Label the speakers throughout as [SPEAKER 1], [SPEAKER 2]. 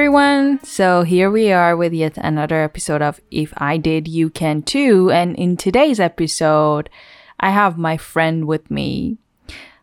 [SPEAKER 1] everyone. So here we are with yet another episode of If I Did, You Can Too. And in today's episode, I have my friend with me,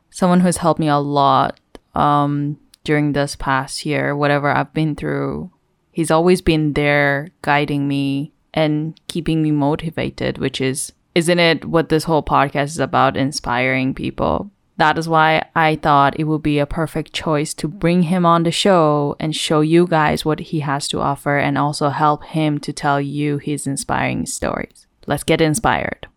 [SPEAKER 1] someone who's helped me a lot um, during this past year, whatever I've been through. He's always been there guiding me and keeping me motivated, which is, isn't it what this whole podcast is about? Inspiring people. That is why I thought it would be a perfect choice to bring him on the show and show you guys what he has to offer and also help him to tell you his inspiring stories. Let's get inspired.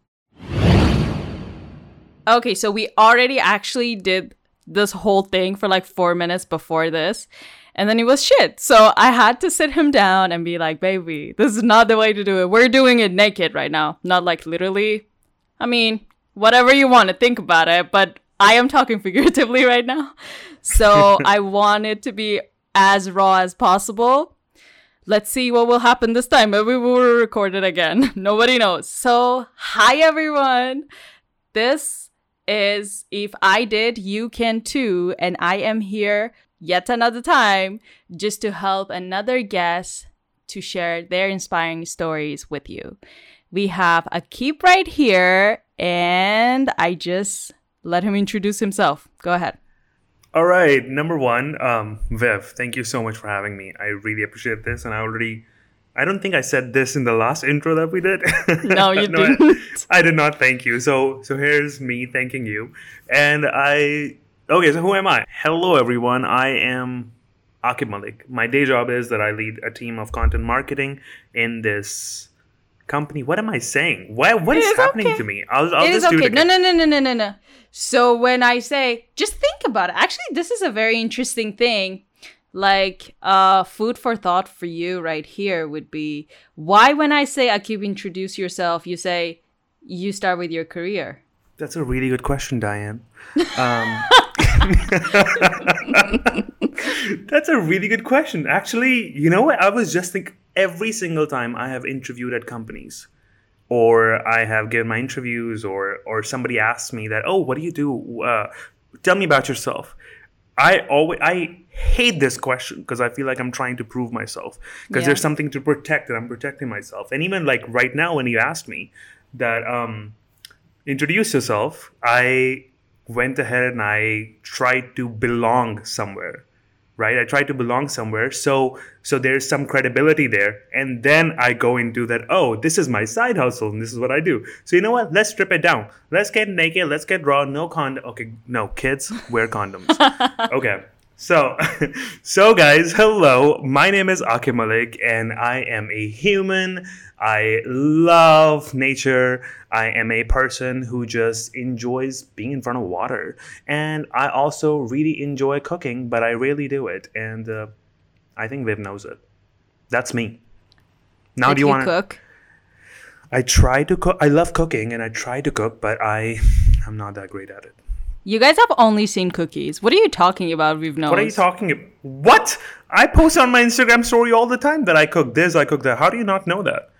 [SPEAKER 1] Okay, so we already actually did this whole thing for like four minutes before this. And then it was shit. So I had to sit him down and be like, baby, this is not the way to do it. We're doing it naked right now. Not like literally. I mean, whatever you want to think about it, but I am talking figuratively right now. So I want it to be as raw as possible. Let's see what will happen this time. Maybe we will record it again. Nobody knows. So, hi everyone. This is If I Did, You Can Too. And I am here yet another time just to help another guest to share their inspiring stories with you. We have Akib right here, and I just let him introduce himself. Go ahead.
[SPEAKER 2] All right, number one, um, Viv, thank you so much for having me. I really appreciate this, and I already, I don't think I said this in the last intro that we did.
[SPEAKER 1] No, you no, didn't.
[SPEAKER 2] I, I, did not thank you. So, so here's me thanking you, and I. Okay, so who am I? Hello, everyone. I am Akib Malik. My day job is that I lead a team of content marketing in this company. What am I saying? What what is, is happening okay. to me?
[SPEAKER 1] I'll, I'll it just is okay. It no, no, no, no, no, no, no. So when I say, just think about it. Actually, this is a very interesting thing. Like, uh, food for thought for you right here would be why when I say Akib, introduce yourself, you say you start with your career.
[SPEAKER 2] That's a really good question, Diane. Um, that's a really good question. Actually, you know what? I was just thinking every single time I have interviewed at companies or I have given my interviews or or somebody asks me that, "Oh, what do you do? Uh, tell me about yourself." I always I hate this question because I feel like I'm trying to prove myself because yeah. there's something to protect and I'm protecting myself. And even like right now when you asked me that um introduce yourself, I went ahead and I tried to belong somewhere right? I try to belong somewhere so so there's some credibility there. And then i go into that oh this is my side hustle and this is what i do. So you know what? Let's strip it down. Let's get naked. Let's get raw. No condom okay no kids wear condoms. Okay so, so guys, hello. My name is Akib Malik, and I am a human. I love nature. I am a person who just enjoys being in front of water, and I also really enjoy cooking, but I rarely do it. And uh, I think Viv knows it. That's me.
[SPEAKER 1] Now, Did do you, you want to cook?
[SPEAKER 2] I try to cook. I love cooking, and I try to cook, but I, I'm not that great at it.
[SPEAKER 1] You guys have only seen cookies. What are you talking about? We've known.
[SPEAKER 2] What are you talking about? What? I post on my Instagram story all the time that I cook this, I cook that. How do you not know that?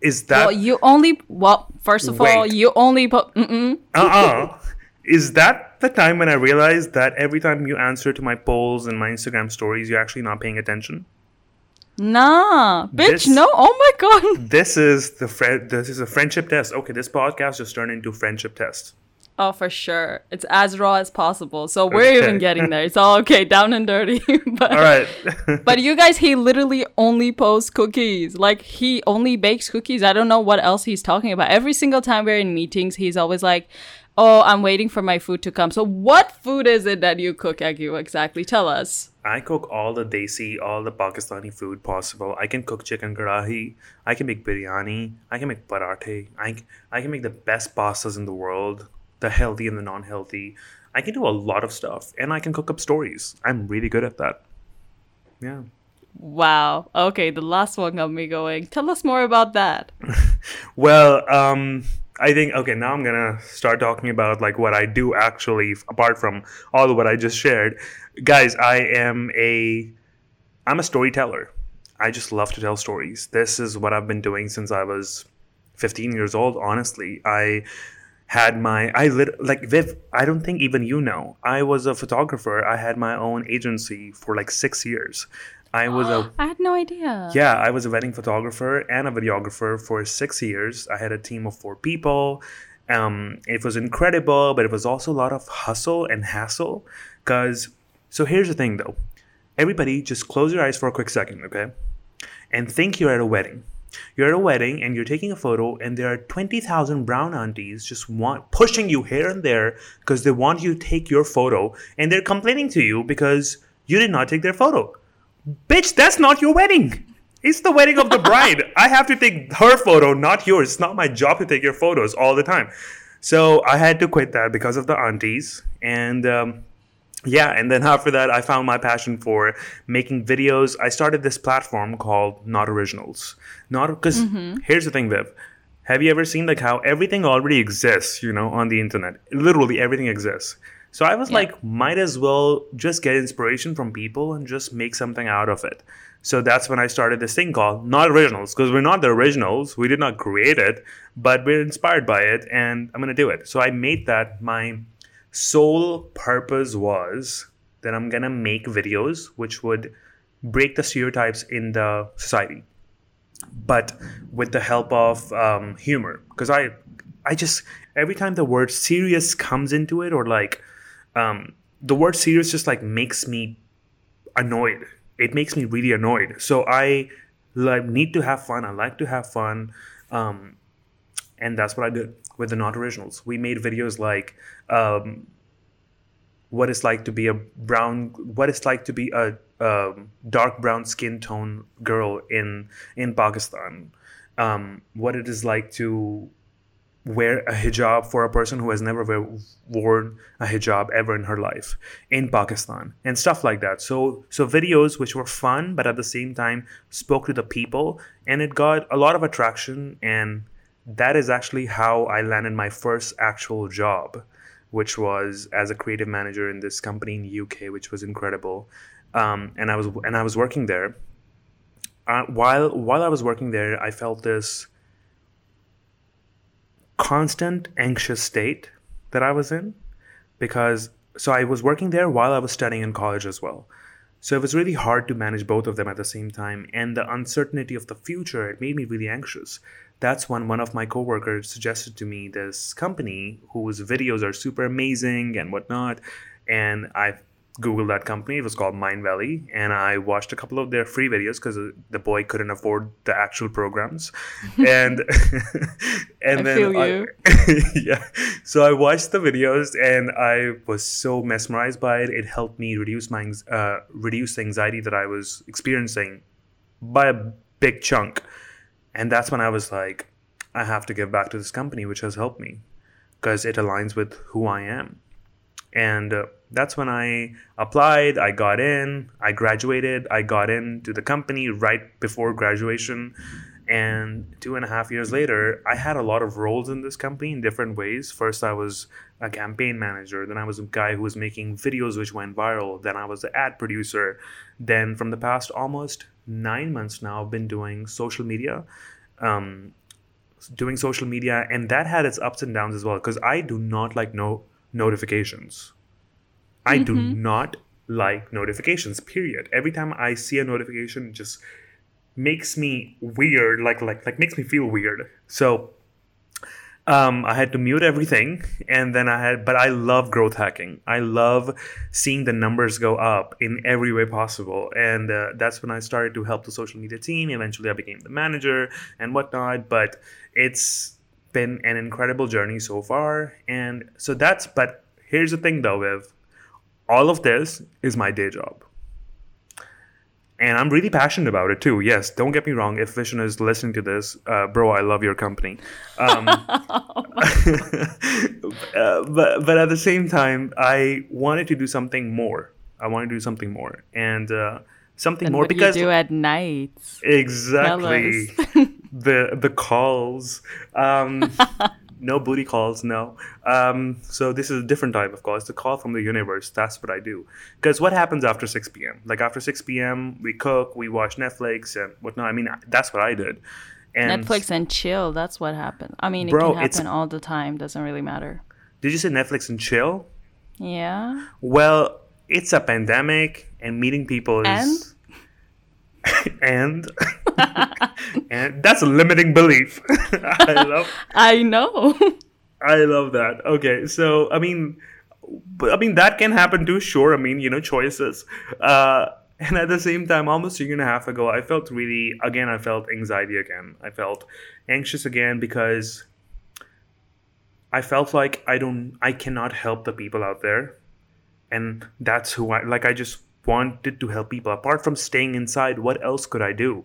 [SPEAKER 2] Is that?
[SPEAKER 1] Well, you only. Well, first of Wait. all, you only put. Uh
[SPEAKER 2] uh. Is that the time when I realized that every time you answer to my polls and my Instagram stories, you're actually not paying attention?
[SPEAKER 1] Nah, bitch, this, no. Oh my god.
[SPEAKER 2] This is the fr- this is a friendship test. Okay, this podcast just turned into friendship test.
[SPEAKER 1] Oh, for sure. It's as raw as possible. So we're okay. even getting there. It's all okay, down and dirty. but,
[SPEAKER 2] all right.
[SPEAKER 1] but you guys, he literally only posts cookies. Like he only bakes cookies. I don't know what else he's talking about. Every single time we're in meetings, he's always like, "Oh, I'm waiting for my food to come." So what food is it that you cook, Agyu? Exactly. Tell us.
[SPEAKER 2] I cook all the desi, all the Pakistani food possible. I can cook chicken karahi. I can make biryani. I can make parathe. I, I can make the best pastas in the world the healthy and the non-healthy. I can do a lot of stuff and I can cook up stories. I'm really good at that. Yeah.
[SPEAKER 1] Wow. Okay, the last one got me going. Tell us more about that.
[SPEAKER 2] well, um I think okay, now I'm going to start talking about like what I do actually apart from all of what I just shared. Guys, I am a I'm a storyteller. I just love to tell stories. This is what I've been doing since I was 15 years old, honestly. I had my I lit like Viv. I don't think even you know. I was a photographer. I had my own agency for like six years. I was a
[SPEAKER 1] I had no idea.
[SPEAKER 2] yeah, I was a wedding photographer and a videographer for six years. I had a team of four people. Um, it was incredible, but it was also a lot of hustle and hassle. Cause so here's the thing though. Everybody just close your eyes for a quick second, okay? And think you're at a wedding. You're at a wedding and you're taking a photo, and there are 20,000 brown aunties just want pushing you here and there because they want you to take your photo, and they're complaining to you because you did not take their photo. Bitch, that's not your wedding. It's the wedding of the bride. I have to take her photo, not yours. It's not my job to take your photos all the time. So I had to quit that because of the aunties. And um, yeah, and then after that, I found my passion for making videos. I started this platform called Not Originals. Not because mm-hmm. here's the thing, Viv. Have you ever seen like how everything already exists, you know, on the internet? Literally everything exists. So I was
[SPEAKER 1] Yeah.
[SPEAKER 2] like, might as well just get inspiration from people and just make something out of it. So that's when I started this thing called Not Originals, because we're not the originals. We did not create it, but we're inspired by it, and I'm gonna do it. So I made that my sole purpose was that I'm gonna make videos which would break the stereotypes in the society. But with the help of um, humor. Because i i just every time the word serious comes into it or like um, the word serious just like makes me annoyed. It makes me really annoyed. So i like need to have fun. I like to have fun. Um, and that's what i did with the not originals. We made videos like um, what it's like to be a brown what it's like to be a um, dark brown skin tone girl in in pakistan. Um, what it is like to wear a hijab for a person who has never wear, worn a hijab ever in her life in pakistan and stuff like that. So so videos which were fun but at the same time spoke to the people and it got a lot of attraction and that is actually how i landed my first actual job which was as a creative manager in this company in the UK, which was incredible. Um, and I was and I was working there. Uh, while while I was working there, I felt this constant anxious state that I was in because so I was working there while I was studying in college as well. So it was really hard to manage both of them at the same time, and the uncertainty of the future it made me really anxious. That's when one of my coworkers suggested to me this company whose videos are super amazing and whatnot, and I googled that company. It was called Mindvalley, and I watched a couple of their free videos because the boy couldn't afford the actual programs, and and
[SPEAKER 1] I
[SPEAKER 2] then I- yeah. So I watched the videos and I was so mesmerized by it. It helped me reduce my uh, reduce the anxiety that I was experiencing by a big chunk. And that's when I was like, I have to give back to this company, which has helped me because it aligns with who I am. And uh, that's when I applied. I got in. I graduated. I got into the company right before graduation. And two and a half years later, I had a lot of roles in this company in different ways. First, I was a campaign manager. Then, I was a guy who was making videos which went viral. Then, I was an ad producer. Then, from the past almost nine months now, I've been doing social media. Um, doing social media and that had its ups and downs as well because i do not like no notifications. I do not like notifications period. Every time i see a notification just makes me weird like like like makes me feel weird. So um, I had to mute everything, and then I had, but I love growth hacking. I love seeing the numbers go up in every way possible, and uh, that's when I started to help the social media team. Eventually, I became the manager and whatnot. But it's been an incredible journey so far, and so that's. But here's the thing, though, Viv. All of this is my day job and I'm really passionate about it too. Yes, don't get me wrong. If Vishen is listening to this, uh, bro, I love your company. Um, uh, but but at the same time, I wanted to do something more. I wanted to do something more, and uh, something
[SPEAKER 1] And
[SPEAKER 2] more because
[SPEAKER 1] do you do at nights?
[SPEAKER 2] exactly the the calls. Um, no booty calls, no. Um, so this is a different type of call. It's a call from the universe. That's what I do. Because what happens after 6 p.m.? Like after 6 p.m., we cook, we watch Netflix and whatnot. I mean, that's what I did. And
[SPEAKER 1] Netflix and chill. That's what happened. I mean, it
[SPEAKER 2] Bro,
[SPEAKER 1] can
[SPEAKER 2] it's-
[SPEAKER 1] happen all the time. Doesn't really matter.
[SPEAKER 2] Did you say Netflix and chill?
[SPEAKER 1] Yeah.
[SPEAKER 2] Well, it's a pandemic, and meeting people is.
[SPEAKER 1] And?
[SPEAKER 2] and and that's a limiting belief. I love
[SPEAKER 1] I know.
[SPEAKER 2] I love that. Okay, so I mean, but I mean that can happen too. Sure, I mean you know choices. Uh, and at the same time, almost a year and a half ago, I felt really again. I felt anxiety again. I felt anxious again because I felt like I don't, I cannot help the people out there, and that's who I like. I just wanted to help people. Apart from staying inside, what else could I do?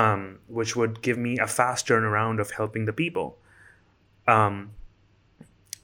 [SPEAKER 2] Um, which would give me a fast turnaround of helping the people. Um,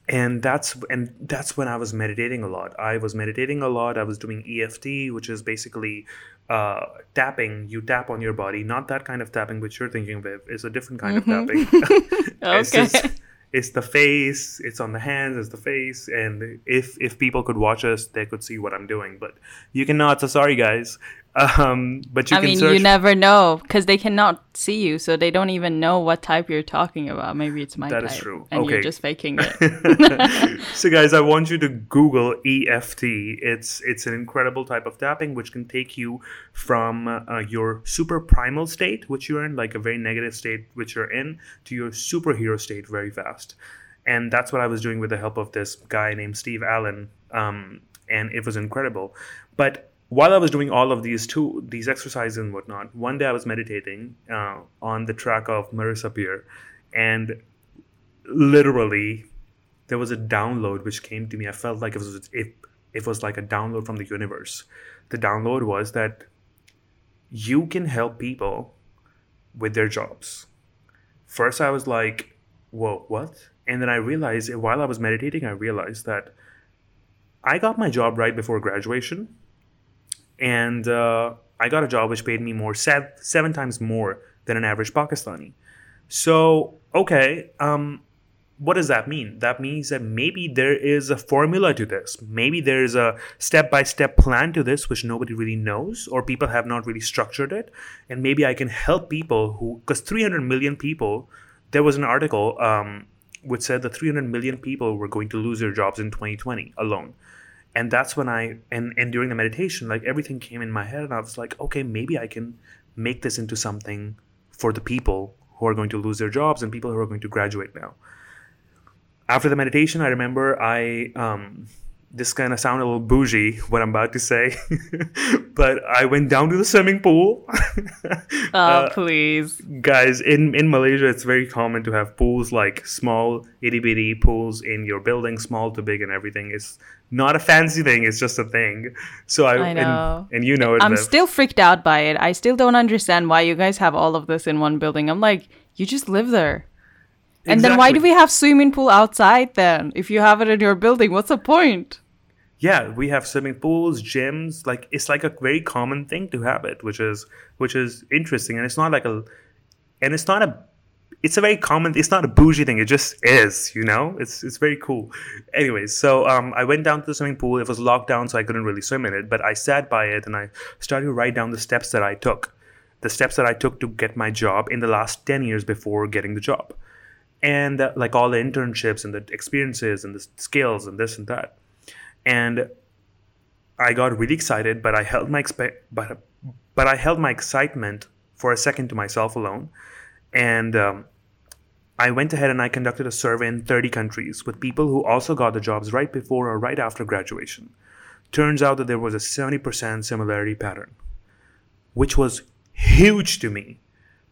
[SPEAKER 2] and that's and that's when I was meditating a lot. I was meditating a lot. I was doing EFT, which is basically uh, tapping. You tap on your body, not that kind of tapping which you're thinking of. It's a different kind
[SPEAKER 1] Mm-hmm.
[SPEAKER 2] of tapping. It's
[SPEAKER 1] Okay.
[SPEAKER 2] just- it's the face. It's on the hands. It's the face. And if if people could watch us, they could see what I'm doing. But you cannot. So sorry, guys. Um, but you
[SPEAKER 1] I
[SPEAKER 2] can
[SPEAKER 1] mean, you never know because they cannot see you, so they don't even know what type you're talking about. Maybe it's my
[SPEAKER 2] That
[SPEAKER 1] type,
[SPEAKER 2] is true.
[SPEAKER 1] and you're just faking it.
[SPEAKER 2] so guys i want you to google eft it's it's an incredible type of tapping which can take you from uh, your super primal state which you're in like a very negative state which you're in to your superhero state very fast and that's what i was doing with the help of this guy named steve allen um, and it was incredible but while i was doing all of these two these exercises and whatnot one day i was meditating uh, on the track of marisa peer and literally there was a download which came to me. I felt like it was it, it was like a download from the universe. The download was that you can help people with their jobs. First I was like, whoa, what? And then I realized while I was meditating, I realized that I got my job right before graduation. And uh, I got a job which paid me more, sev- seven times more than an average Pakistani. So, okay, um, what does that mean? That means that maybe there is a formula to this. Maybe there is a step by step plan to this, which nobody really knows, or people have not really structured it. And maybe I can help people who, because 300 million people, there was an article um, which said that 300 million people were going to lose their jobs in 2020 alone. And that's when I, and, and during the meditation, like everything came in my head, and I was like, okay, maybe I can make this into something for the people who are going to lose their jobs and people who are going to graduate now. After the meditation, I remember I um, this kind of sound a little bougie what I'm about to say, but I went down to the swimming pool.
[SPEAKER 1] oh,
[SPEAKER 2] Uh,
[SPEAKER 1] please.
[SPEAKER 2] Guys, in in Malaysia, it's very common to have pools like small itty bitty pools in your building, small to big, and everything. It's not a fancy thing; it's just a thing. So I,
[SPEAKER 1] I know.
[SPEAKER 2] And, and you know it.
[SPEAKER 1] I'm still freaked out by it. I still don't understand why you guys have all of this in one building. I'm like, you just live there. And then why do we have swimming pool outside then? If you have it in your building, what's the point?
[SPEAKER 2] Yeah we have swimming pools gyms like it's like a very common thing to have it which is which is interesting and it's not like a and it's not a it's a very common it's not a bougie thing it just is you know? It's it's very cool. Anyways so um i went down to the swimming pool it was locked down so i couldn't really swim in it but i sat by it and i started to write down the steps that i took. The steps that i took to get my job in the last 10 years before getting the job. And uh, like all the internships and the experiences and the skills and this and that and I got really excited, but I held my expe- but but I held my excitement for a second to myself alone, and um, I went ahead and I conducted a survey in 30 countries with people who also got the jobs right before or right after graduation. Turns out that there was a 70% similarity pattern, which was huge to me.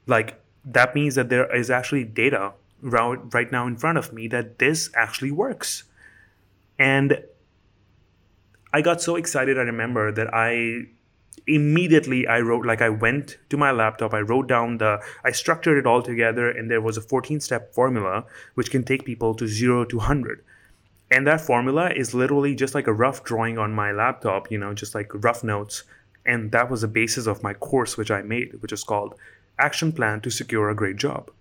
[SPEAKER 2] Like that means that there is actually data right right now in front of me that this actually works, and I got so excited. I remember that I immediately I wrote like I went to my laptop. I wrote down the I structured it all together, and there was a 14 step formula which can take people to zero to 100. And that formula is literally just like a rough drawing on my laptop, you know, just like rough notes. And that was the basis of my course, which I made, which is called Action Plan to Secure a Great Job.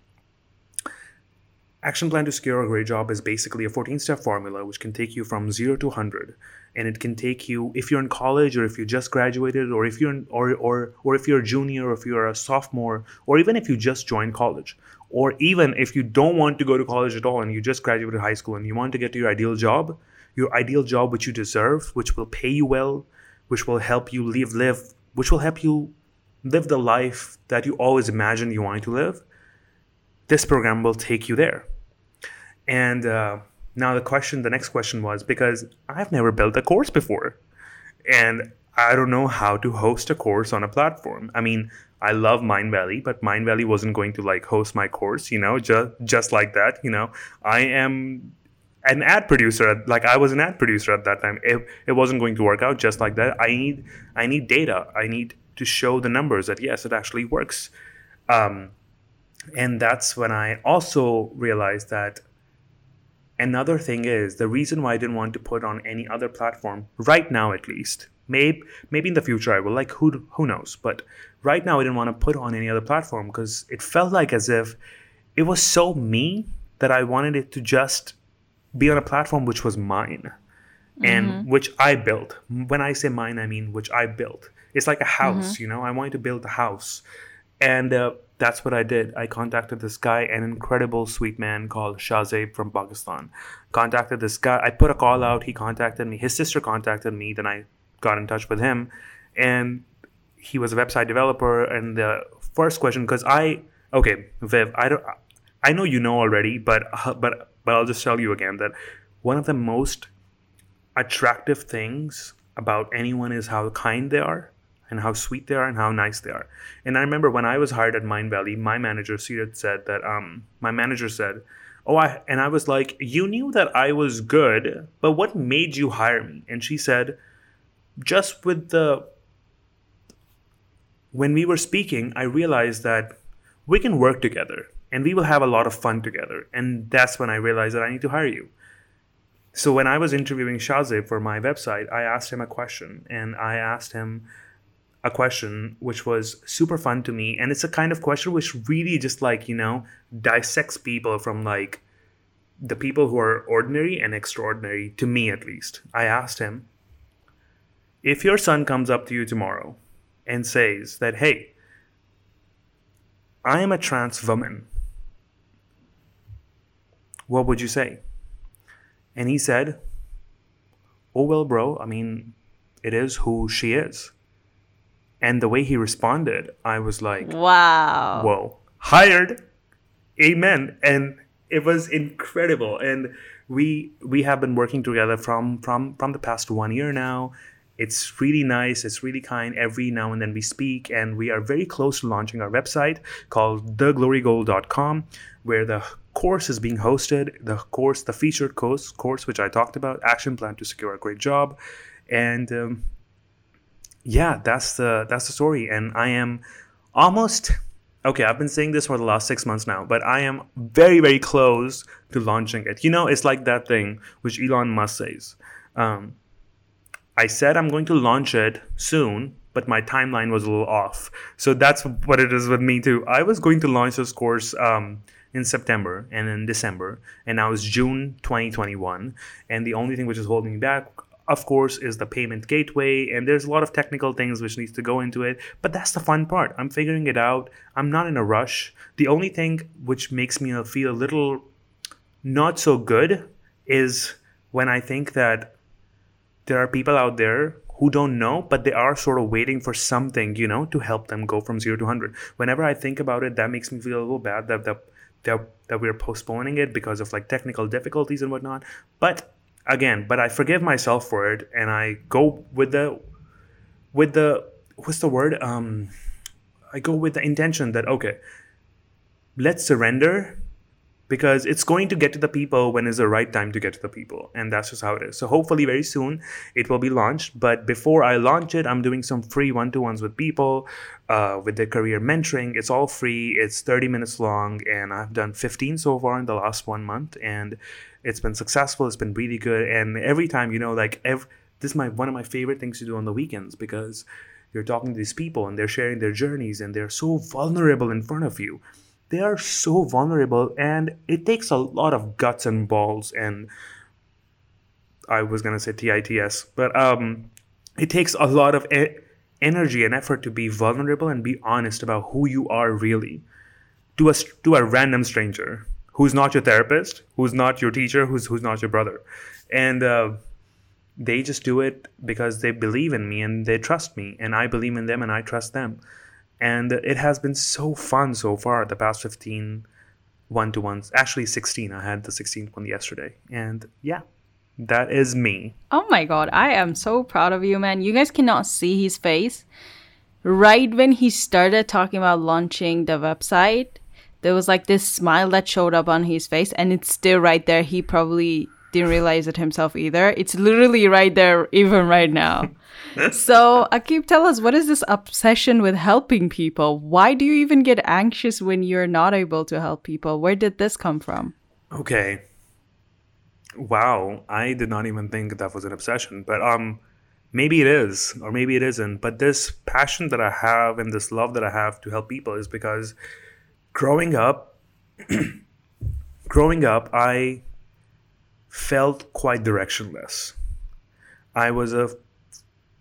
[SPEAKER 2] Action Plan to Secure a Great Job is basically a 14 step formula which can take you from 0 to 100 and it can take you if you're in college or if you just graduated or if you're in, or or or if you're a junior or if you're a sophomore or even if you just joined college. Or even if you don't want to go to college at all and you just graduated high school and you want to get to your ideal job, your ideal job which you deserve, which will pay you well, which will help you live live, which will help you live the life that you always imagined you wanted to live, this program will take you there. And uh, now the question, the next question was because I've never built a course before, and I don't know how to host a course on a platform. I mean, I love Mindvalley, but Mindvalley wasn't going to like host my course, you know, just just like that. You know, I am an ad producer. Like I was an ad producer at that time. It, it wasn't going to work out just like that. I need I need data. I need to show the numbers that yes, it actually works. Um, and that's when I also realized that another thing is the reason why I didn't want to put on any other platform right now, at least. Maybe maybe in the future I will. Like who who knows? But right now I didn't want to put on any other platform because it felt like as if it was so me that I wanted it to just be on a platform which was mine and mm-hmm. which I built. When I say mine, I mean which I built. It's like a house, mm-hmm. you know. I wanted to build a house, and uh, that's what I did. I contacted this guy, an incredible sweet man called Shahzeb from Pakistan. Contacted this guy. I put a call out. He contacted me. His sister contacted me. Then I got in touch with him, and he was a website developer. And the first question, because I okay, Viv, I don't, I know you know already, but but but I'll just tell you again that one of the most attractive things about anyone is how kind they are and how sweet they are and how nice they are. And I remember when I was hired at Mindvalley, my manager Sirat said that um, my manager said, "Oh, I," and I was like, "You knew that I was good, but what made you hire me?" And she said, "Just with the when we were speaking, I realized that we can work together and we will have a lot of fun together." And that's when I realized that I need to hire you. So when I was interviewing Shahzeb for my website, I asked him a question, and I asked him a question which was super fun to me and it's a kind of question which really just like you know dissects people from like the people who are ordinary and extraordinary to me at least. I asked him if your son comes up to you tomorrow and says that hey i am a trans woman what would you say? And he said oh well bro i mean it is who she is and the way he responded, I was like,
[SPEAKER 1] wow.
[SPEAKER 2] Whoa. Hired. Amen. And it was incredible. And we we have been working together from from from the past one year now. It's really nice. It's really kind. Every now and then we speak, and we are very close to launching our website called theglorygoal.com, where the course is being hosted. The course, the featured course, course which I talked about, action plan to secure a great job, and um, yeah, that's the that's the story. And I am almost okay. I've been saying this for the last six months now, but I am very very close to launching it. You know, it's like that thing which Elon Musk says. Um, I said I'm going to launch it soon, but my timeline was a little off. So that's what it is with me too. I was going to launch this course um, in September and in December, and now it's June 2021. And the only thing which is holding me back of course is the payment gateway and there's a lot of technical things which needs to go into it but that's the fun part. I'm figuring it out. I'm not in a rush. The only thing which makes me feel a little not so good is when i think that there are people out there who don't know but they are sort of waiting for something you know to help them go from 0 to 100 whenever i think about it that makes me feel a little bad that that that, that we're postponing it because of like technical difficulties and whatnot. But again, but I forgive myself for it and I go with the with the what's the word? Um I go with the intention that okay, let's surrender because it's going to get to the people when is the right time to get to the people and that's just how it is so hopefully very soon it will be launched but before i launch it i'm doing some free one-to-ones with people uh, with their career mentoring it's all free it's 30 minutes long and i've done 15 so far in the last one month and it's been successful. It's been really good. And every time, you know, like every, this is my one of my favorite things to do on the weekends because you're talking to these people and they're sharing their journeys and they're so vulnerable in front of you. They are so vulnerable and it takes a lot of guts and balls and I was gonna say TITS, but um, it takes a lot of e- energy and effort to be vulnerable and be honest about who you are really to a to a random stranger who's not your therapist, who's not your teacher, who's who's not your brother, and uh, they just do it because they believe in me and they trust me, and I believe in them and I trust them, And it has been so fun so far, the past 15 one to ones. Actually, 16. I had the 16th one yesterday. And yeah, that is me.
[SPEAKER 1] Oh my god, I am so proud of you, man. You guys cannot see his face. Right when he started talking about launching the website, there was like this smile that showed up on his face, and it's still right there. He probably didn't realize it himself either. It's literally right there, even right now. so, Akib, tell us what is this obsession with helping people? Why do you even get anxious when you're not able to help people? Where did this come from?
[SPEAKER 2] Okay. Wow, I did not even think that was an obsession, but um maybe it is or maybe it isn't, but this passion that I have and this love that I have to help people is because growing up growing up I felt quite directionless. I was a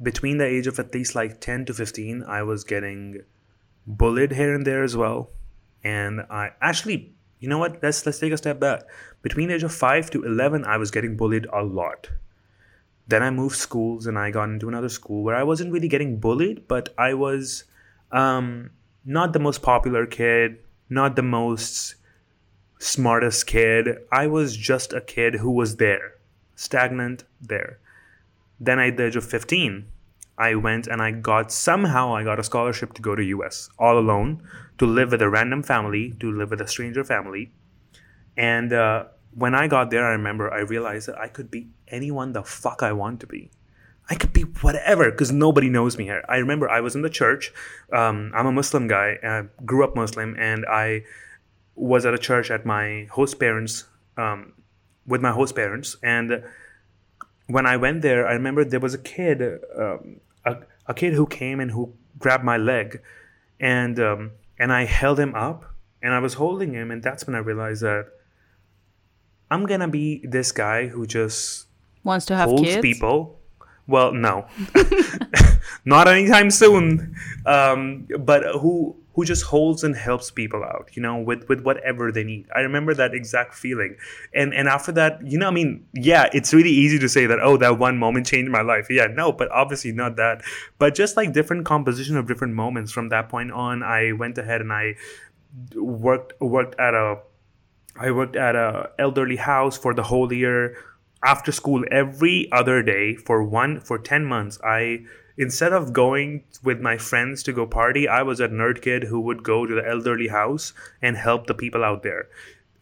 [SPEAKER 2] between the age of at least like 10 to 15, I was getting bullied here and there as well. And I actually, you know what? Let's let's take a step back. Between the age of 5 to 11, I was getting bullied a lot. Then I moved schools and I got into another school where I wasn't really getting bullied, but I was um, not the most popular kid, not the most smartest kid. I was just a kid who was there, stagnant there. Then at the age of 15, I went and I got somehow I got a scholarship to go to US all alone to live with a random family, to live with a stranger family. And uh, when I got there, I remember I realized that I could be anyone the fuck I want to be. I could be whatever because nobody knows me here. I remember I was in the church. Um, I'm a Muslim guy. I grew up Muslim, and I was at a church at my host parents um, with my host parents. And when i went there i remember there was a kid um, a, a kid who came and who grabbed my leg. And um, and i held him up and i was holding him. And that's when i realized that i'm gonna be this guy who just
[SPEAKER 1] wants to have
[SPEAKER 2] holds
[SPEAKER 1] kids?
[SPEAKER 2] people. Well no. Not anytime soon. Um, but who who just holds and helps people out you know with with whatever they need. I remember that exact feeling. And and after that you know i mean yeah it's really easy to say that oh that one moment changed my life. Yeah no but obviously not that. But just like different composition of different moments from that point on i went ahead and i worked worked at a i worked at a elderly house for the whole year. After school every other day for one for 10 months i instead of going with my friends to go party, I was a nerd kid who would go to the elderly house and help the people out there.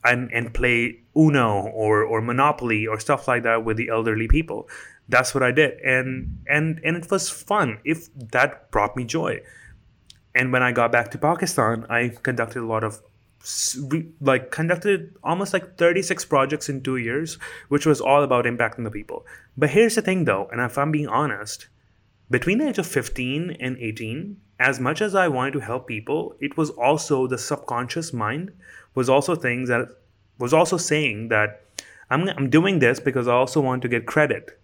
[SPEAKER 2] And, and play Uno or, or Monopoly or stuff like that with the elderly people. That's what I did. And and and it was fun. If that brought me joy. And when I got back to Pakistan, I conducted a lot of like conducted almost like 36 projects in 2 years, which was all about impacting the people. But here's the thing though, and if I'm being honest, between the age of 15 and 18, as much as I wanted to help people, it was also the subconscious mind was also things that was also saying that I'm, I'm doing this because I also want to get credit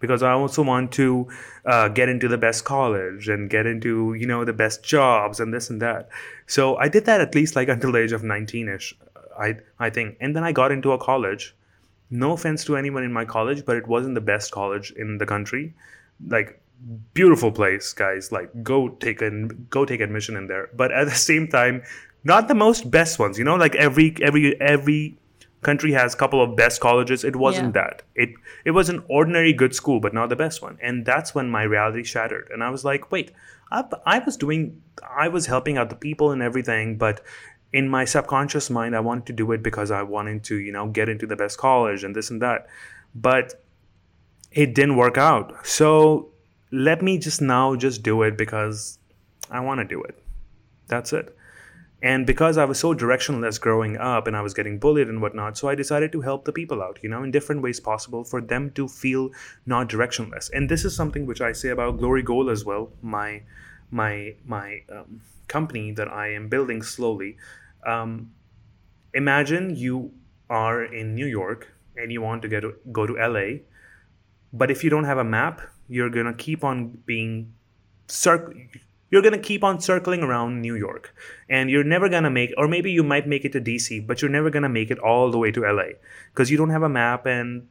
[SPEAKER 2] because I also want to uh, get into the best college and get into you know the best jobs and this and that. So I did that at least like until the age of 19ish, I I think, and then I got into a college. No offense to anyone in my college, but it wasn't the best college in the country. Like beautiful place guys. Like go take an go take admission in there. But at the same time not the most best ones you know? Like every every every country has a couple of best colleges. It wasn't
[SPEAKER 1] Yeah.
[SPEAKER 2] that. It it was an ordinary good school but not the best one. And that's when my reality shattered. And i was like wait i, I was doing i was helping out the people and everything but in my subconscious mind i wanted to do it because i wanted to you know get into the best college and this and that. But it didn't work out. So let me just now just do it because I want to do it. That's it. And because I was so directionless growing up and I was getting bullied and whatnot, so I decided to help the people out, you know, in different ways possible for them to feel not directionless. And this is something which I say about Glory Goal as well, my my my um, company that I am building slowly. Um, imagine you are in New York and you want to get to, go to LA, but if you don't have a map, you're gonna keep on being circ- you're gonna keep on circling around New York, and you're never gonna make, or maybe you might make it to DC, but you're never gonna make it all the way to LA because you don't have a map and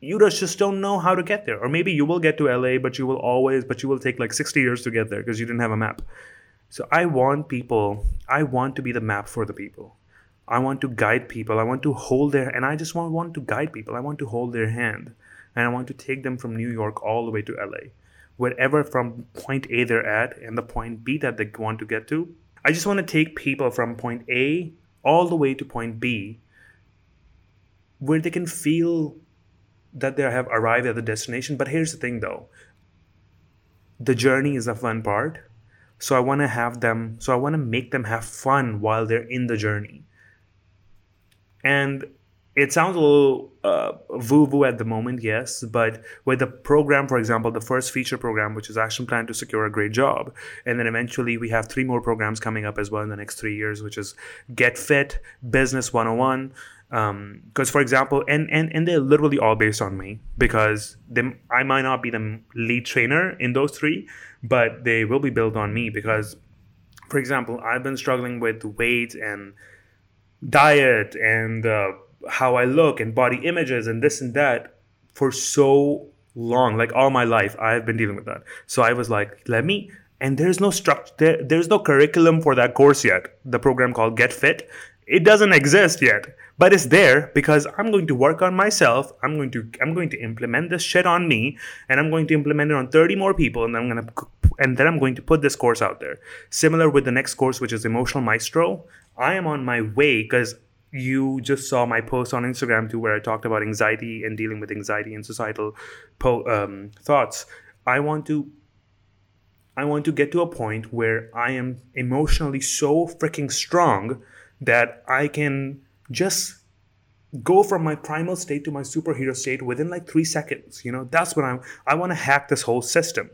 [SPEAKER 2] you just don't know how to get there. Or maybe you will get to LA, but you will always, but you will take like 60 years to get there because you didn't have a map. So I want people, I want to be the map for the people. I want to guide people. I want to hold their, and I just want, want to guide people. I want to hold their hand. And I want to take them from New York all the way to LA. Wherever from point A they're at and the point B that they want to get to. I just want to take people from point A all the way to point B where they can feel that they have arrived at the destination. But here's the thing though the journey is the fun part. So I want to have them, so I want to make them have fun while they're in the journey. And it sounds a little uh, at the moment, yes, but with the program, for example, the first feature program, which is Action Plan to Secure a Great Job, and then eventually we have three more programs coming up as well in the next three years, which is Get Fit, Business 101. Because, um, for example, and, and, and they're literally all based on me because they, I might not be the lead trainer in those three, but they will be built on me because, for example, I've been struggling with weight and diet and uh, how I look and body images and this and that for so long, like all my life, I have been dealing with that. So I was like, let me. And there's no structure. There, there's no curriculum for that course yet. The program called Get Fit, it doesn't exist yet, but it's there because I'm going to work on myself. I'm going to I'm going to implement this shit on me, and I'm going to implement it on 30 more people, and I'm gonna and then I'm going to put this course out there. Similar with the next course, which is Emotional Maestro. I am on my way because you just saw my post on Instagram too, where I talked about anxiety and dealing with anxiety and societal po- um, thoughts. I want to, I want to get to a point where I am emotionally so freaking strong that I can just go from my primal state to my superhero state within like three seconds. You know, that's what I'm. I want to hack this whole system,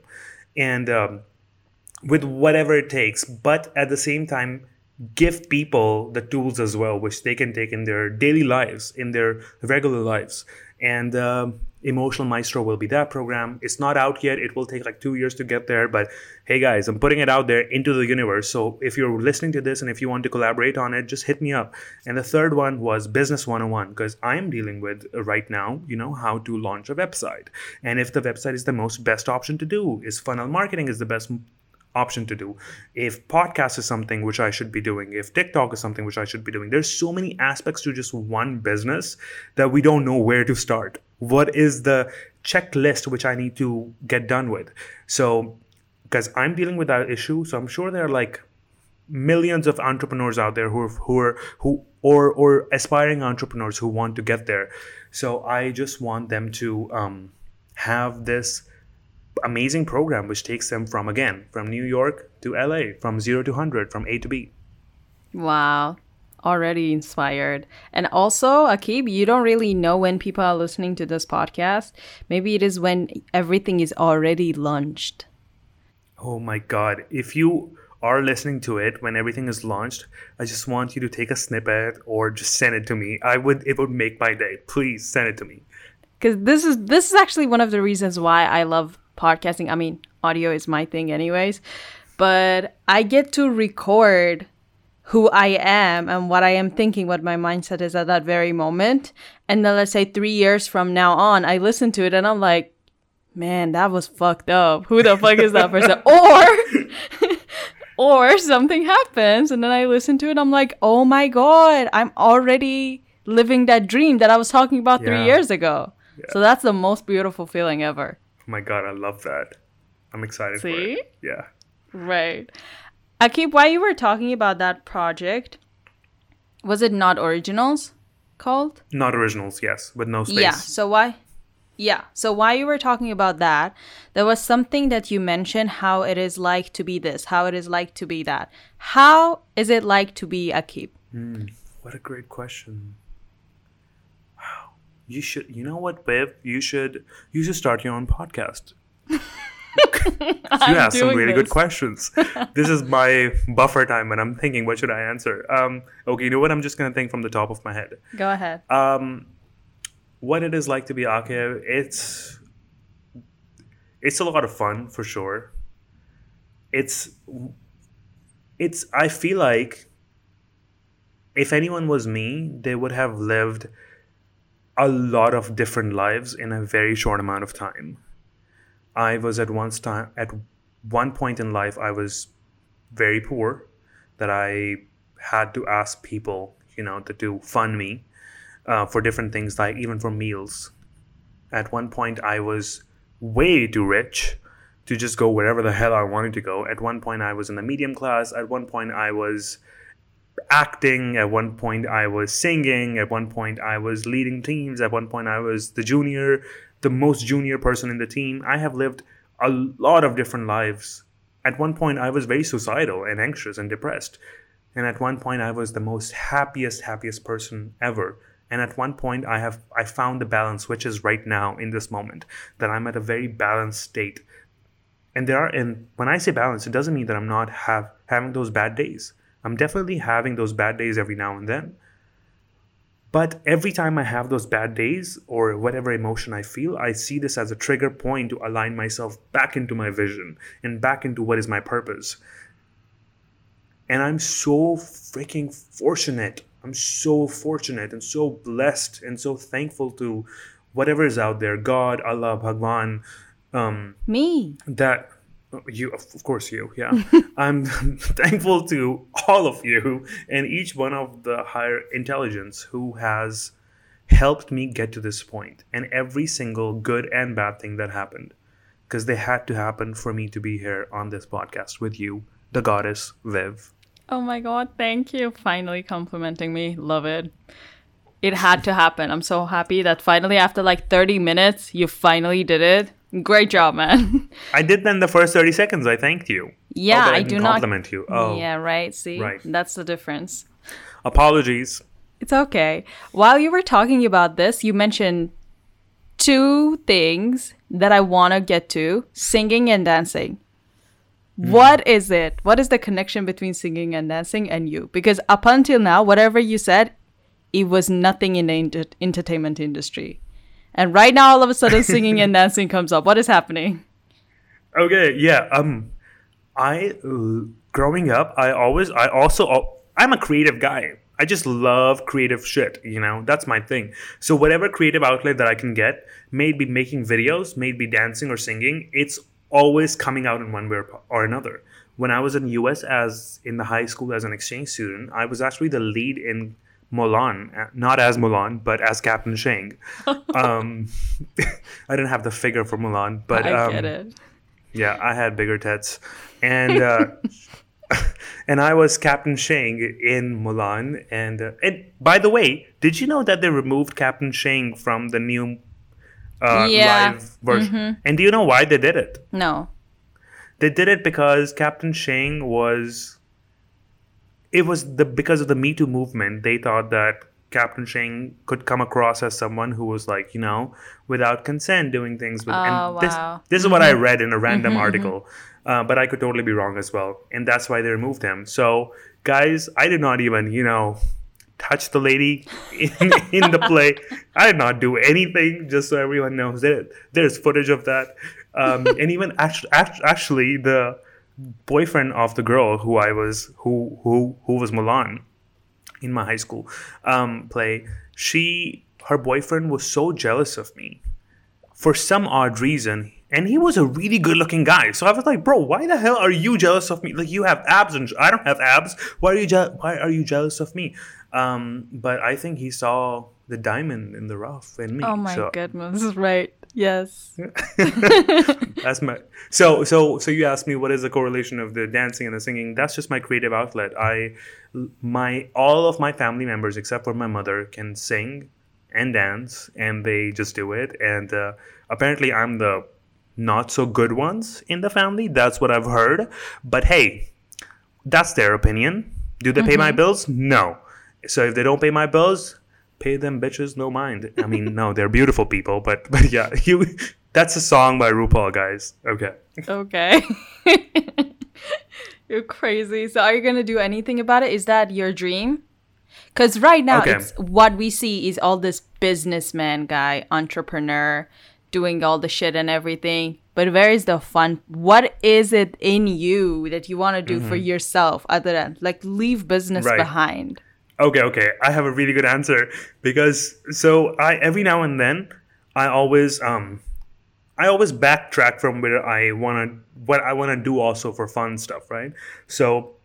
[SPEAKER 2] and um, with whatever it takes. But at the same time, give people the tools as well, which they can take in their daily lives, in their regular lives. And uh, Emotional Maestro will be that program. It's not out yet. It will take like two years to get there. But hey, guys, I'm putting it out there into the universe. So if you're listening to this and if you want to collaborate on it, just hit me up. And the third one was Business 101, because I'm dealing with uh, right now, you know, how to launch a website. And if the website is the most best option to do, is funnel marketing is the best option to do. If podcast is something which i should be doing if tiktok is something which i should be doing there's so many aspects to just one business that we don't know where to start. What is the checklist which i need to get done with? So because i'm dealing with that issue so i'm sure there are like millions of entrepreneurs out there who are, who are who or or aspiring entrepreneurs who want to get there. So i just want them to um, have this amazing program which takes them from again from New York to LA, from 0 to 100, from A to B.
[SPEAKER 1] Wow. Already inspired. And also, Akib, you don't really know when people are listening to this podcast. Maybe it is when everything is already launched.
[SPEAKER 2] Oh my God. If you are listening to it when everything is launched, I just want you to take a snippet or just send it to me. I would it would make my day. Please send it to me.
[SPEAKER 1] Cuz this is this is actually one of the reasons why I love podcasting. I mean, audio is my thing, anyways. But I get to record who I am and what I am thinking, what my mindset is at that very moment. And then let's say three years from now on, I listen to it and I'm like, man, that was fucked up. Who the fuck is that person? or, or something happens and then I listen to it. I'm like, oh my God, I'm already living that dream that I was talking about yeah. three years ago. Yeah. So that's the most beautiful feeling ever
[SPEAKER 2] my god, I love that. I'm excited See? for it. Yeah.
[SPEAKER 1] Right. Aqib, while you were talking about that project, was it not originals called?
[SPEAKER 2] Not originals, yes, with no space.
[SPEAKER 1] Yeah. So why? Yeah. So while you were talking about that, there was something that you mentioned how it is like to be this, how it is like to be that. How is it like to be Aqib?
[SPEAKER 2] Mm, what a great question you should you know what babe you should you should start your own podcast. You ask some really this. good questions. This is my buffer time when i'm thinking what should i answer? Um, okay you know what? I'm just gonna think from the top of my head.
[SPEAKER 1] Go ahead.
[SPEAKER 2] Um, what it is like to be Aqib, it's it's a lot of fun for sure. It's it's i feel like if anyone was me they would have lived a lot of different lives in a very short amount of time. I was at one time at one point in life I was very poor that I had to ask people, you know, to, to fund me uh, for different things, like even for meals. At one point, I was way too rich to just go wherever the hell I wanted to go. At one point, I was in the medium class. At one point, I was acting. At one point, I was singing. At one point, I was leading teams. At one point, I was the junior, the most junior person in the team. I have lived a lot of different lives. At one point, I was very suicidal and anxious and depressed. And at one point, I was the most happiest, happiest person ever. And at one point, I have I found the balance, which is right now in this moment, that I'm at a very balanced state. And there are, and when I say balance, it doesn't mean that I'm not have having those bad days. I'm definitely having those bad days every now and then. But every time I have those bad days or whatever emotion I feel, I see this as a trigger point to align myself back into my vision and back into what is my purpose. And I'm so freaking fortunate. I'm so fortunate and so blessed and so thankful to whatever is out there God, Allah, Bhagwan. Um,
[SPEAKER 1] Me.
[SPEAKER 2] that you of course you yeah i'm thankful to all of you and each one of the higher intelligence who has helped me get to this point and every single good and bad thing that happened because they had to happen for me to be here on this podcast with you the goddess viv
[SPEAKER 1] Oh my god, thank you. Finally complimenting me. Love it. It had to happen. I'm so happy that finally, after like 30 minutes, you finally did it. Great job, man.
[SPEAKER 2] i did then the first 30 seconds i thanked you
[SPEAKER 1] Yeah, I
[SPEAKER 2] didn't
[SPEAKER 1] do not-
[SPEAKER 2] compliment you oh
[SPEAKER 1] Yeah, right. See?
[SPEAKER 2] Right.
[SPEAKER 1] That's the difference.
[SPEAKER 2] apologies
[SPEAKER 1] It's okay. While you were talking about this, you mentioned two things that I want to get to singing and dancing. Hmm. What is it? What is the connection between singing and dancing and you? Because up until now, whatever you said, it was nothing in the inter- entertainment industry. And right now, all of a sudden, singing and dancing comes up. What is happening?
[SPEAKER 2] Okay, yeah. Um, I growing up, I always, I also, I'm a creative guy. I just love creative shit. You know, that's my thing. So whatever creative outlet that I can get, maybe making videos, maybe dancing or singing, it's always coming out in one way or another. When I was in US as in the high school as an exchange student, I was actually the lead in Mulan, uh, not as Mulan, but as Captain Shang. um, I didn't have the figure for Mulan, but
[SPEAKER 1] I
[SPEAKER 2] um,
[SPEAKER 1] get it.
[SPEAKER 2] yeah, I had bigger tits, and uh, and I was Captain Shang in Mulan. And uh, and by the way, did you know that they removed Captain Shang from the new uh,
[SPEAKER 1] Yeah.
[SPEAKER 2] live version? And do you know why they did it?
[SPEAKER 1] No.
[SPEAKER 2] They did it because Captain Shang was. It was the because of the Me Too movement. They thought that Captain Shang could come across as someone who was like you know without consent doing things with.
[SPEAKER 1] Oh,
[SPEAKER 2] and this
[SPEAKER 1] wow.
[SPEAKER 2] this is what I read in a random article, uh, but I could totally be wrong as well, and that's why they removed him. So guys, I did not even you know touch the lady in, in the play. I did not do anything, just so everyone knows. There, there's footage of that. Um, and even actually, actually, the boyfriend of the girl who I was, who who who was Mulan in my high school um, play, she, her boyfriend was so jealous of me for some odd reason. And he was a really good looking guy. So I was like, bro, why the hell are you jealous of me? Like you have abs and I don't have abs. Why are you je- why are you jealous of me? Um, but I think he saw the diamond in the rough in me.
[SPEAKER 1] Oh my
[SPEAKER 2] so
[SPEAKER 1] goodness. Right. Yes.
[SPEAKER 2] that's my so so so you asked me what is the correlation of the dancing and the singing. That's just my creative outlet. I my all of my family members except for my mother can sing and dance and they just do it. And uh, apparently i'm the not so good ones in the family. That's what i've heard. But hey that's their opinion. Do they pay my bills? No. So if they don't pay my bills pay them bitches no mind i mean no they're beautiful people but but yeah you that's a song by rupaul guys okay
[SPEAKER 1] Okay. You're crazy. So are you going to do anything about it? Is that your dream? Cuz right now
[SPEAKER 2] Okay.
[SPEAKER 1] it's what we see is all this businessman guy, entrepreneur doing all the shit and everything. But where is the fun? What is it in you that you want to do for yourself other than like leave business
[SPEAKER 2] Mm-hmm. Right.
[SPEAKER 1] behind?
[SPEAKER 2] Okay, okay. I have a really good answer because so I every now and then I always um I always backtrack from where I want to what I want to do also for fun stuff, right? So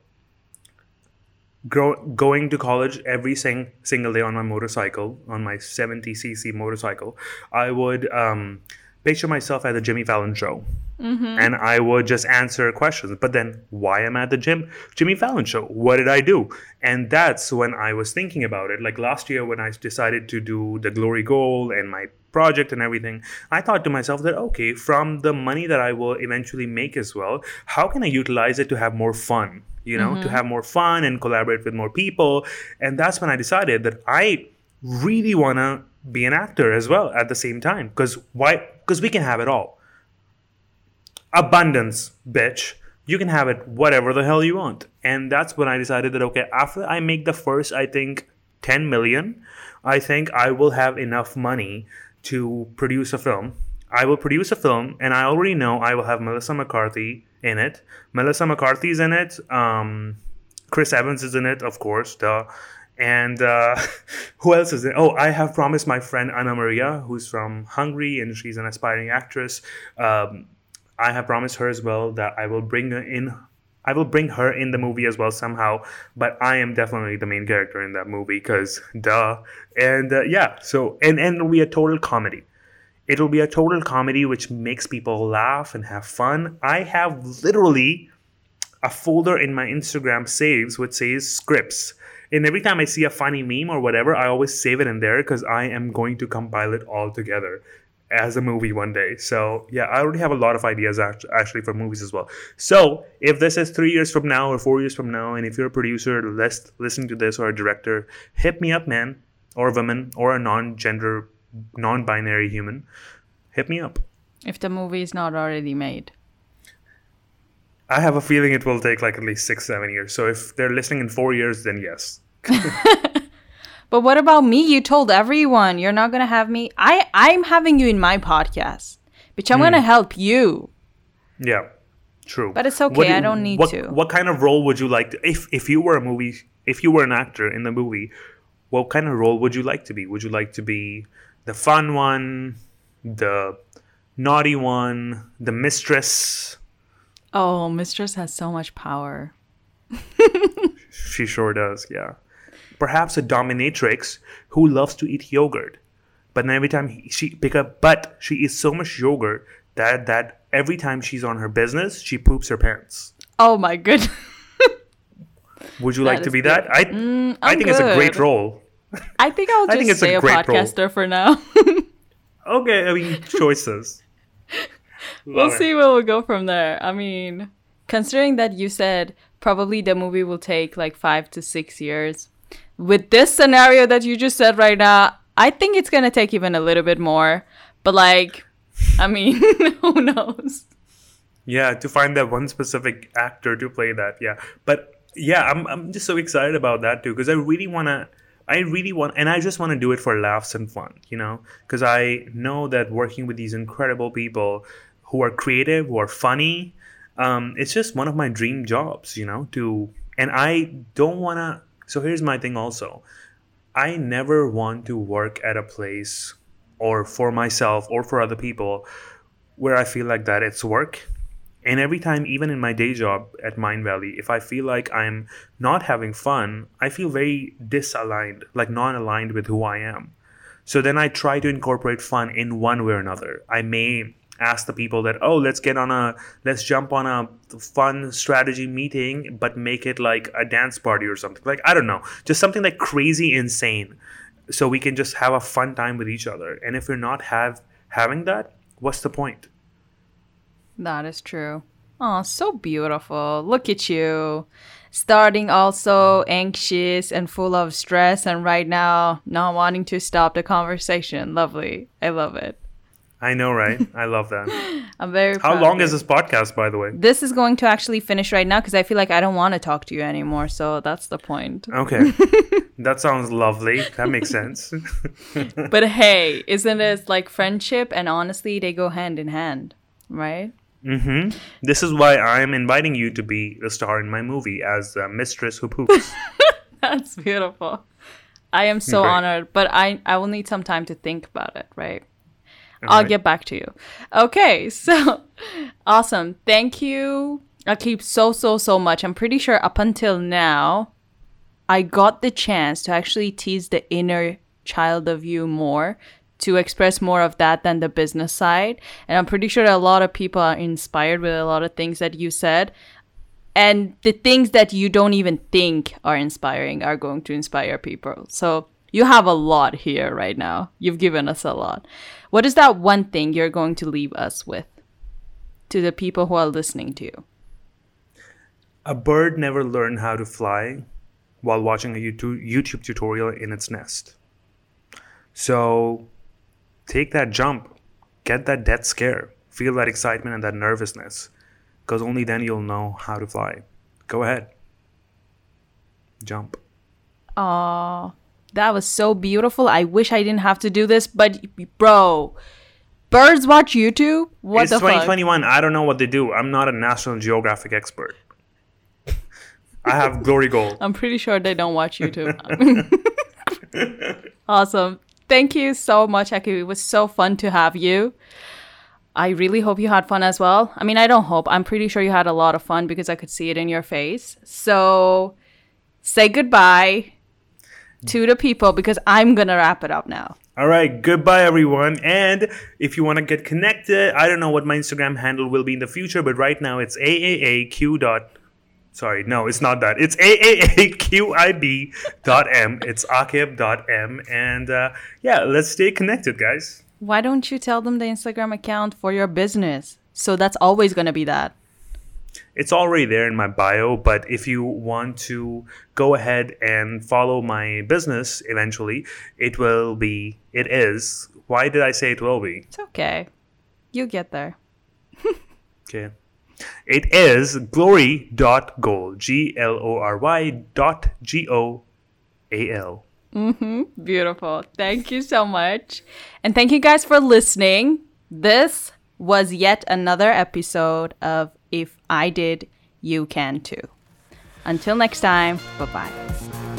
[SPEAKER 2] grow, going to college every sing, single day on my motorcycle, on my 70cc motorcycle, I would um, picture myself at the Jimmy Fallon show. Mm-hmm. And I would just answer questions. But then, why am I at the gym? Jimmy Fallon show. What did I do? And that's when I was thinking about it. Like last year, when I decided to do the Glory Goal and my project and everything, I thought to myself that, okay, from the money that I will eventually make as well, how can I utilize it to have more fun? You know, to mm-hmm. have more fun and collaborate with more people. And that's when I decided that I really want to be an actor as well at the same time. Because why? Because we can have it all abundance, bitch. You can have it whatever the hell you want. And that's when I decided that, okay, after I make the first, I think, 10 million, I think I will have enough money to produce a film. I will produce a film, and I already know I will have Melissa McCarthy in it. Melissa McCarthy's in it. Um, Chris Evans is in it, of course, duh. And uh, who else is in? Oh, I have promised my friend Anna Maria, who's from Hungary, and she's an aspiring actress. Um, I have promised her as well that I will bring her in. I will bring her in the movie as well somehow, but I am definitely the main character in that movie because duh. And uh, yeah, so and and it'll be a total comedy. It'll be a total comedy which makes people laugh and have fun. I have literally a folder in my Instagram saves which says scripts. And every time I see a funny meme or whatever, I always save it in there because I am going to compile it all together as a movie one day. So yeah, I already have a lot of ideas act- actually for movies as well. So if this is three years from now or four years from now, and if you're a producer list, listening to this or a director, hit me up, man, or woman, or a non-gender, non-binary human, hit me up.
[SPEAKER 1] If the movie is not already made.
[SPEAKER 2] I have a feeling it will take like at least six, seven years. So if they're listening in four years, then yes.
[SPEAKER 1] But what about me? You told everyone you're not gonna have me. I I'm having you in my podcast, bitch. I'm gonna hmm. help you.
[SPEAKER 2] Yeah, true.
[SPEAKER 1] But it's okay,
[SPEAKER 2] do-
[SPEAKER 1] I don't need
[SPEAKER 2] what,
[SPEAKER 1] to.
[SPEAKER 2] What kind of role would you like to? If if you were a movie, if you were an actor in the movie, what kind of role would you like to be? Would you like to be the fun one, the naughty one, the mistress?
[SPEAKER 1] Oh, Mistress has so much power.
[SPEAKER 2] She sure does. Yeah. Perhaps a dominatrix who loves to eat yogurt, but then every time he, she pick up, but she eats so much yogurt that that every time she's on her business, she poops her pants.
[SPEAKER 1] Oh my goodness.
[SPEAKER 2] Would you
[SPEAKER 1] That
[SPEAKER 2] like to be
[SPEAKER 1] good.
[SPEAKER 2] that? I I
[SPEAKER 1] Mm, I'm
[SPEAKER 2] think it's a great role.
[SPEAKER 1] I think I'll
[SPEAKER 2] I
[SPEAKER 1] just
[SPEAKER 2] think it's a
[SPEAKER 1] stay a,
[SPEAKER 2] role.
[SPEAKER 1] podcaster for now.
[SPEAKER 2] Okay, I mean choices.
[SPEAKER 1] We'll see where we'll go from there. I mean, considering that you said probably the movie will take like five to six years, with this scenario that you just said right now, I think it's gonna take even a little bit more. But like, I mean, who knows?
[SPEAKER 2] Yeah, to find that one specific actor to play that. Yeah, but yeah, I'm I'm just so excited about that too because I really wanna. I really want, and I just want to do it for laughs and fun, you know, because I know that working with these incredible people who are creative, who are funny, um, it's just one of my dream jobs, you know, to, and I don't want to. So here's my thing also I never want to work at a place or for myself or for other people where I feel like that it's work. And every time, even in my day job at Mindvalley, if I feel like I'm not having fun, I feel very disaligned, like non aligned with who I am. So then I try to incorporate fun in one way or another. I may ask the people that, oh, let's get on a, let's jump on a fun strategy meeting, but make it like a dance party or something. Like, I don't know, just something like crazy insane. So we can just have a fun time with each other. And if we're not have having that, what's the point?
[SPEAKER 1] That is true. Oh, so beautiful. Look at you. Starting also anxious and full of stress, and right now not wanting to stop the conversation. Lovely. I love it.
[SPEAKER 2] I know, right? I love that.
[SPEAKER 1] I'm very
[SPEAKER 2] How long is this podcast, by the way?
[SPEAKER 1] This is going to actually finish right now because I feel like I don't want to talk to you anymore. So that's the point.
[SPEAKER 2] Okay. that sounds lovely. That makes sense.
[SPEAKER 1] but hey, isn't it like friendship and honestly, they go hand in hand, right?
[SPEAKER 2] Mm-hmm. This is why I'm inviting you to be the star in my movie as the mistress who poops.
[SPEAKER 1] That's beautiful. I am so
[SPEAKER 2] Great.
[SPEAKER 1] honored, but I I will need some time to think about it, right? I'll
[SPEAKER 2] Alright.
[SPEAKER 1] get back to you. Okay, so awesome. Thank you, I keep so, so, so much. I'm pretty sure up until now, I got the chance to actually tease the inner child of you more, to express more of that than the business side. And I'm pretty sure that a lot of people are inspired with a lot of things that you said. And the things that you don't even think are inspiring are going to inspire people. So you have a lot here right now. You've given us a lot. What is that one thing you're going to leave us with to the people who are listening to you?
[SPEAKER 2] A bird never learned how to fly while watching a YouTube tutorial in its nest. So take that jump, get that death scare, feel that excitement and that nervousness, because only then you'll know how to fly. Go ahead. Jump.
[SPEAKER 1] Aw, that was so beautiful. I wish I didn't have to do this, but bro, birds watch YouTube? What
[SPEAKER 2] it's
[SPEAKER 1] the fuck?
[SPEAKER 2] 2021. I don't know what they do. I'm not a National Geographic expert. I have glory goal.
[SPEAKER 1] I'm pretty sure they don't watch YouTube. awesome. Thank you so much, Aki. It was so fun to have you. I really hope you had fun as well. I mean, I don't hope. I'm pretty sure you had a lot of fun because I could see it in your face. So say goodbye to the people because I'm going to wrap it up now.
[SPEAKER 2] All right, goodbye everyone. And if you want to get connected, I don't know what my Instagram handle will be in the future, but right now it's AAAQ dot. Sorry, no, it's not that. It's AAAQIB dot M. It's Akib dot M. And uh, yeah, let's stay connected, guys.
[SPEAKER 1] Why don't you tell them the Instagram account for your business? So that's always going to be that.
[SPEAKER 2] It's already there in my bio, but if you want to go ahead and follow my business eventually, it will be, it is. Why did I say it will be?
[SPEAKER 1] It's okay. You get there.
[SPEAKER 2] Okay. It is glory.goal. G L O R Y dot G O A L. Mm-hmm.
[SPEAKER 1] Beautiful. Thank you so much. And thank you guys for listening. This was yet another episode of If I Did, You Can Too. Until next time, bye bye.